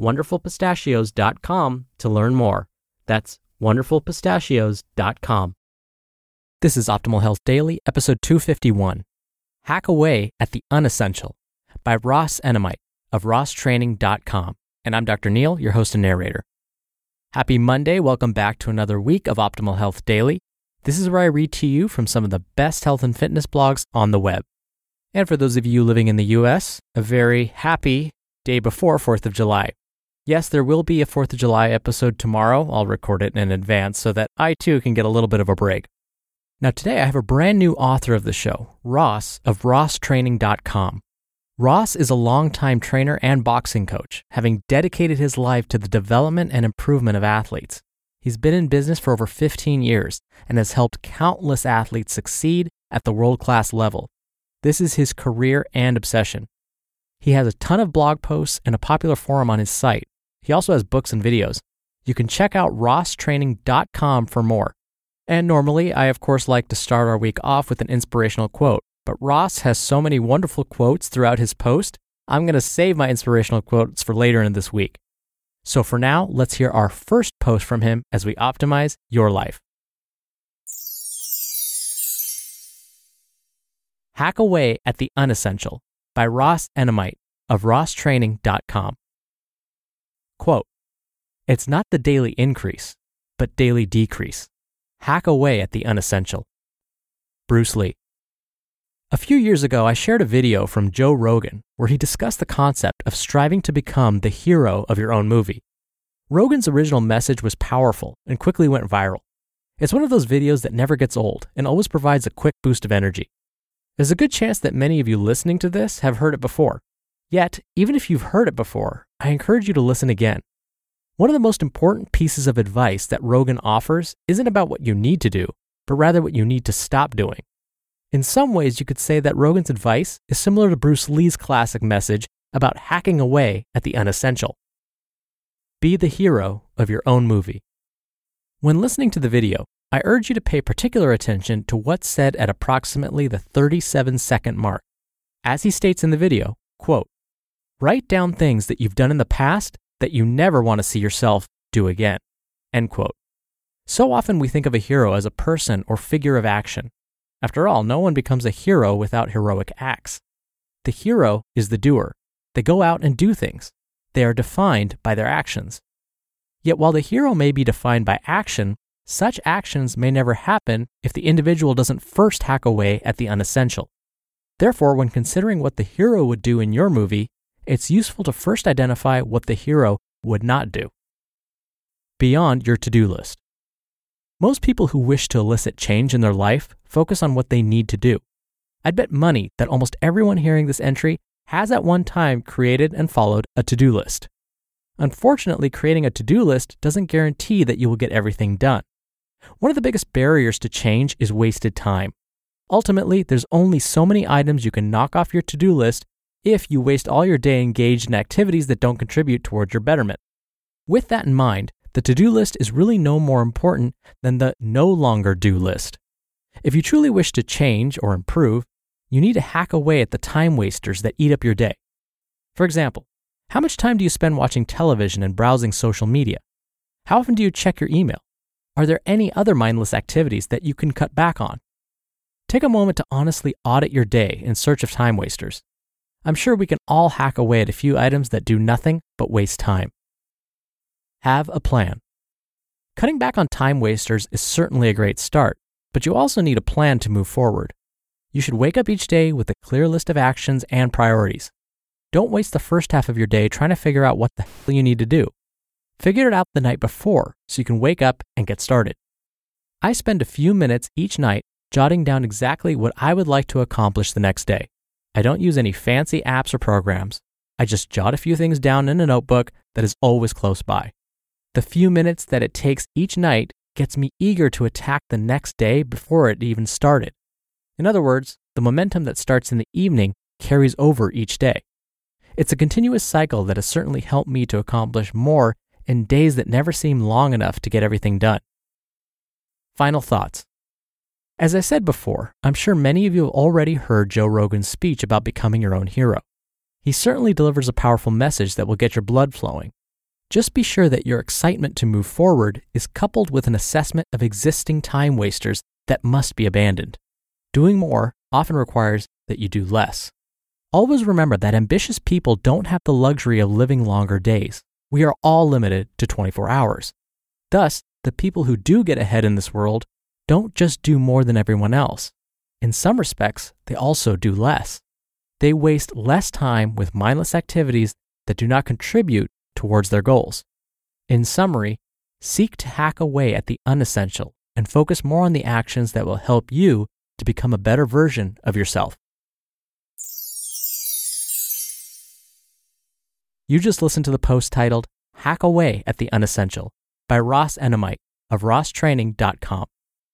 wonderfulpistachios.com to learn more. That's wonderfulpistachios.com. This is Optimal Health Daily, episode 251 Hack Away at the Unessential by Ross Enamait of rosstraining.com. And I'm Dr. Neil, your host and narrator. Happy Monday. Welcome back to another week of Optimal Health Daily. This is where I read to you from some of the best health and fitness blogs on the web. And for those of you living in the US, a very happy day before 4th of July. Yes, there will be a 4th of July episode tomorrow. I'll record it in advance so that I too can get a little bit of a break. Now, today I have a brand new author of the show, Ross of rosstraining.com. Ross is a longtime trainer and boxing coach, having dedicated his life to the development and improvement of athletes. He's been in business for over 15 years and has helped countless athletes succeed at the world class level. This is his career and obsession. He has a ton of blog posts and a popular forum on his site. He also has books and videos. You can check out rosstraining.com for more. And normally, I of course like to start our week off with an inspirational quote, but Ross has so many wonderful quotes throughout his post, I'm going to save my inspirational quotes for later in this week. So for now, let's hear our first post from him as we optimize your life. Hack Away at the Unessential by Ross Enamait of rosstraining.com. Quote, It's not the daily increase, but daily decrease. Hack away at the unessential. Bruce Lee. A few years ago, I shared a video from Joe Rogan where he discussed the concept of striving to become the hero of your own movie. Rogan's original message was powerful and quickly went viral. It's one of those videos that never gets old and always provides a quick boost of energy. There's a good chance that many of you listening to this have heard it before. Yet, even if you've heard it before, I encourage you to listen again. One of the most important pieces of advice that Rogan offers isn't about what you need to do, but rather what you need to stop doing. In some ways, you could say that Rogan's advice is similar to Bruce Lee's classic message about hacking away at the unessential. Be the hero of your own movie. When listening to the video, I urge you to pay particular attention to what's said at approximately the 37 second mark. As he states in the video, quote, write down things that you've done in the past that you never want to see yourself do again. End quote. So often we think of a hero as a person or figure of action. After all, no one becomes a hero without heroic acts. The hero is the doer. They go out and do things. They are defined by their actions. Yet while the hero may be defined by action, such actions may never happen if the individual doesn't first hack away at the unessential. Therefore, when considering what the hero would do in your movie, it's useful to first identify what the hero would not do. Beyond your to do list. Most people who wish to elicit change in their life focus on what they need to do. I'd bet money that almost everyone hearing this entry has at one time created and followed a to do list. Unfortunately, creating a to do list doesn't guarantee that you will get everything done. One of the biggest barriers to change is wasted time. Ultimately, there's only so many items you can knock off your to do list if you waste all your day engaged in activities that don't contribute towards your betterment. With that in mind, the to do list is really no more important than the no longer do list. If you truly wish to change or improve, you need to hack away at the time wasters that eat up your day. For example, how much time do you spend watching television and browsing social media? How often do you check your email? Are there any other mindless activities that you can cut back on? Take a moment to honestly audit your day in search of time wasters. I'm sure we can all hack away at a few items that do nothing but waste time. have a plan. Cutting back on time wasters is certainly a great start, but you also need a plan to move forward. You should wake up each day with a clear list of actions and priorities. Don't waste the first half of your day trying to figure out what the hell you need to do. Figure it out the night before so you can wake up and get started. I spend a few minutes each night jotting down exactly what I would like to accomplish the next day. I don't use any fancy apps or programs. I just jot a few things down in a notebook that is always close by. The few minutes that it takes each night gets me eager to attack the next day before it even started. In other words, the momentum that starts in the evening carries over each day. It's a continuous cycle that has certainly helped me to accomplish more in days that never seem long enough to get everything done. Final thoughts. As I said before, I'm sure many of you have already heard Joe Rogan's speech about becoming your own hero. He certainly delivers a powerful message that will get your blood flowing. Just be sure that your excitement to move forward is coupled with an assessment of existing time wasters that must be abandoned. Doing more often requires that you do less. Always remember that ambitious people don't have the luxury of living longer days. We are all limited to 24 hours. Thus, the people who do get ahead in this world don't just do more than everyone else. In some respects, they also do less. They waste less time with mindless activities that do not contribute towards their goals. In summary, seek to hack away at the unessential and focus more on the actions that will help you to become a better version of yourself. You just listened to the post titled Hack Away at the Unessential by Ross Enamait of rosstraining.com.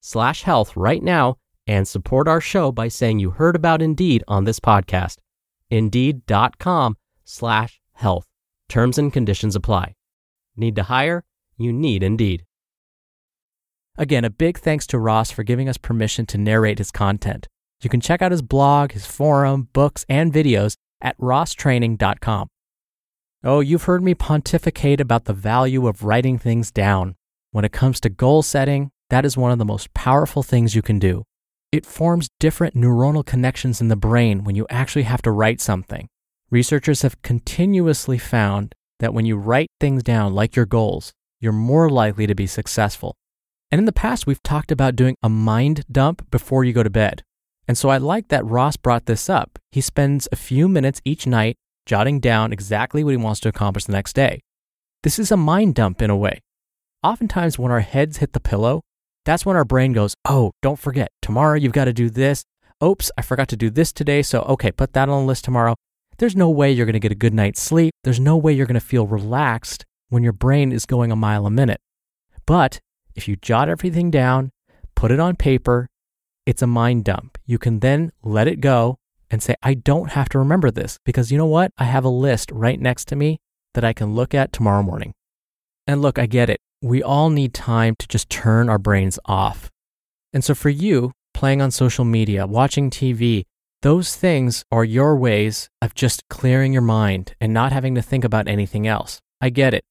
slash health right now and support our show by saying you heard about Indeed on this podcast. Indeed.com slash health. Terms and conditions apply. Need to hire? You need Indeed. Again, a big thanks to Ross for giving us permission to narrate his content. You can check out his blog, his forum, books, and videos at rosstraining.com. Oh, you've heard me pontificate about the value of writing things down. When it comes to goal setting, that is one of the most powerful things you can do. It forms different neuronal connections in the brain when you actually have to write something. Researchers have continuously found that when you write things down like your goals, you're more likely to be successful. And in the past, we've talked about doing a mind dump before you go to bed. And so I like that Ross brought this up. He spends a few minutes each night jotting down exactly what he wants to accomplish the next day. This is a mind dump in a way. Oftentimes, when our heads hit the pillow, that's when our brain goes, Oh, don't forget, tomorrow you've got to do this. Oops, I forgot to do this today. So, okay, put that on the list tomorrow. There's no way you're going to get a good night's sleep. There's no way you're going to feel relaxed when your brain is going a mile a minute. But if you jot everything down, put it on paper, it's a mind dump. You can then let it go and say, I don't have to remember this because you know what? I have a list right next to me that I can look at tomorrow morning. And look, I get it. We all need time to just turn our brains off. And so for you, playing on social media, watching TV, those things are your ways of just clearing your mind and not having to think about anything else. I get it.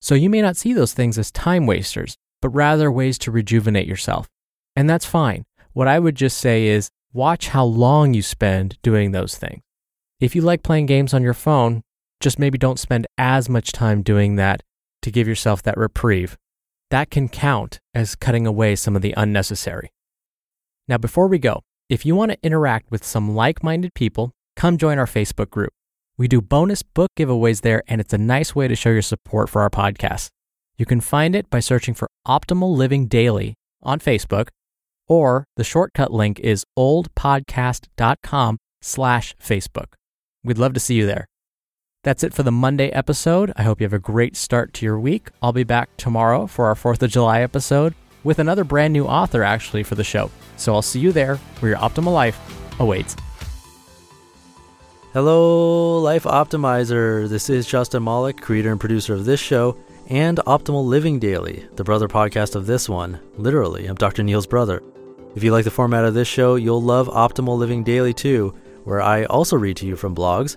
So you may not see those things as time wasters, but rather ways to rejuvenate yourself. And that's fine. What I would just say is watch how long you spend doing those things. If you like playing games on your phone, just maybe don't spend as much time doing that to give yourself that reprieve. That can count as cutting away some of the unnecessary. Now, before we go, if you want to interact with some like minded people, come join our Facebook group. We do bonus book giveaways there, and it's a nice way to show your support for our podcast. You can find it by searching for Optimal Living Daily on Facebook, or the shortcut link is oldpodcast.com slash Facebook. We'd love to see you there. That's it for the Monday episode. I hope you have a great start to your week. I'll be back tomorrow for our 4th of July episode with another brand new author actually for the show. So I'll see you there where your optimal life awaits. Hello, Life Optimizer. This is Justin Malik, creator and producer of this show and Optimal Living Daily, the brother podcast of this one. Literally, I'm Dr. Neil's brother. If you like the format of this show, you'll love Optimal Living Daily too, where I also read to you from blogs,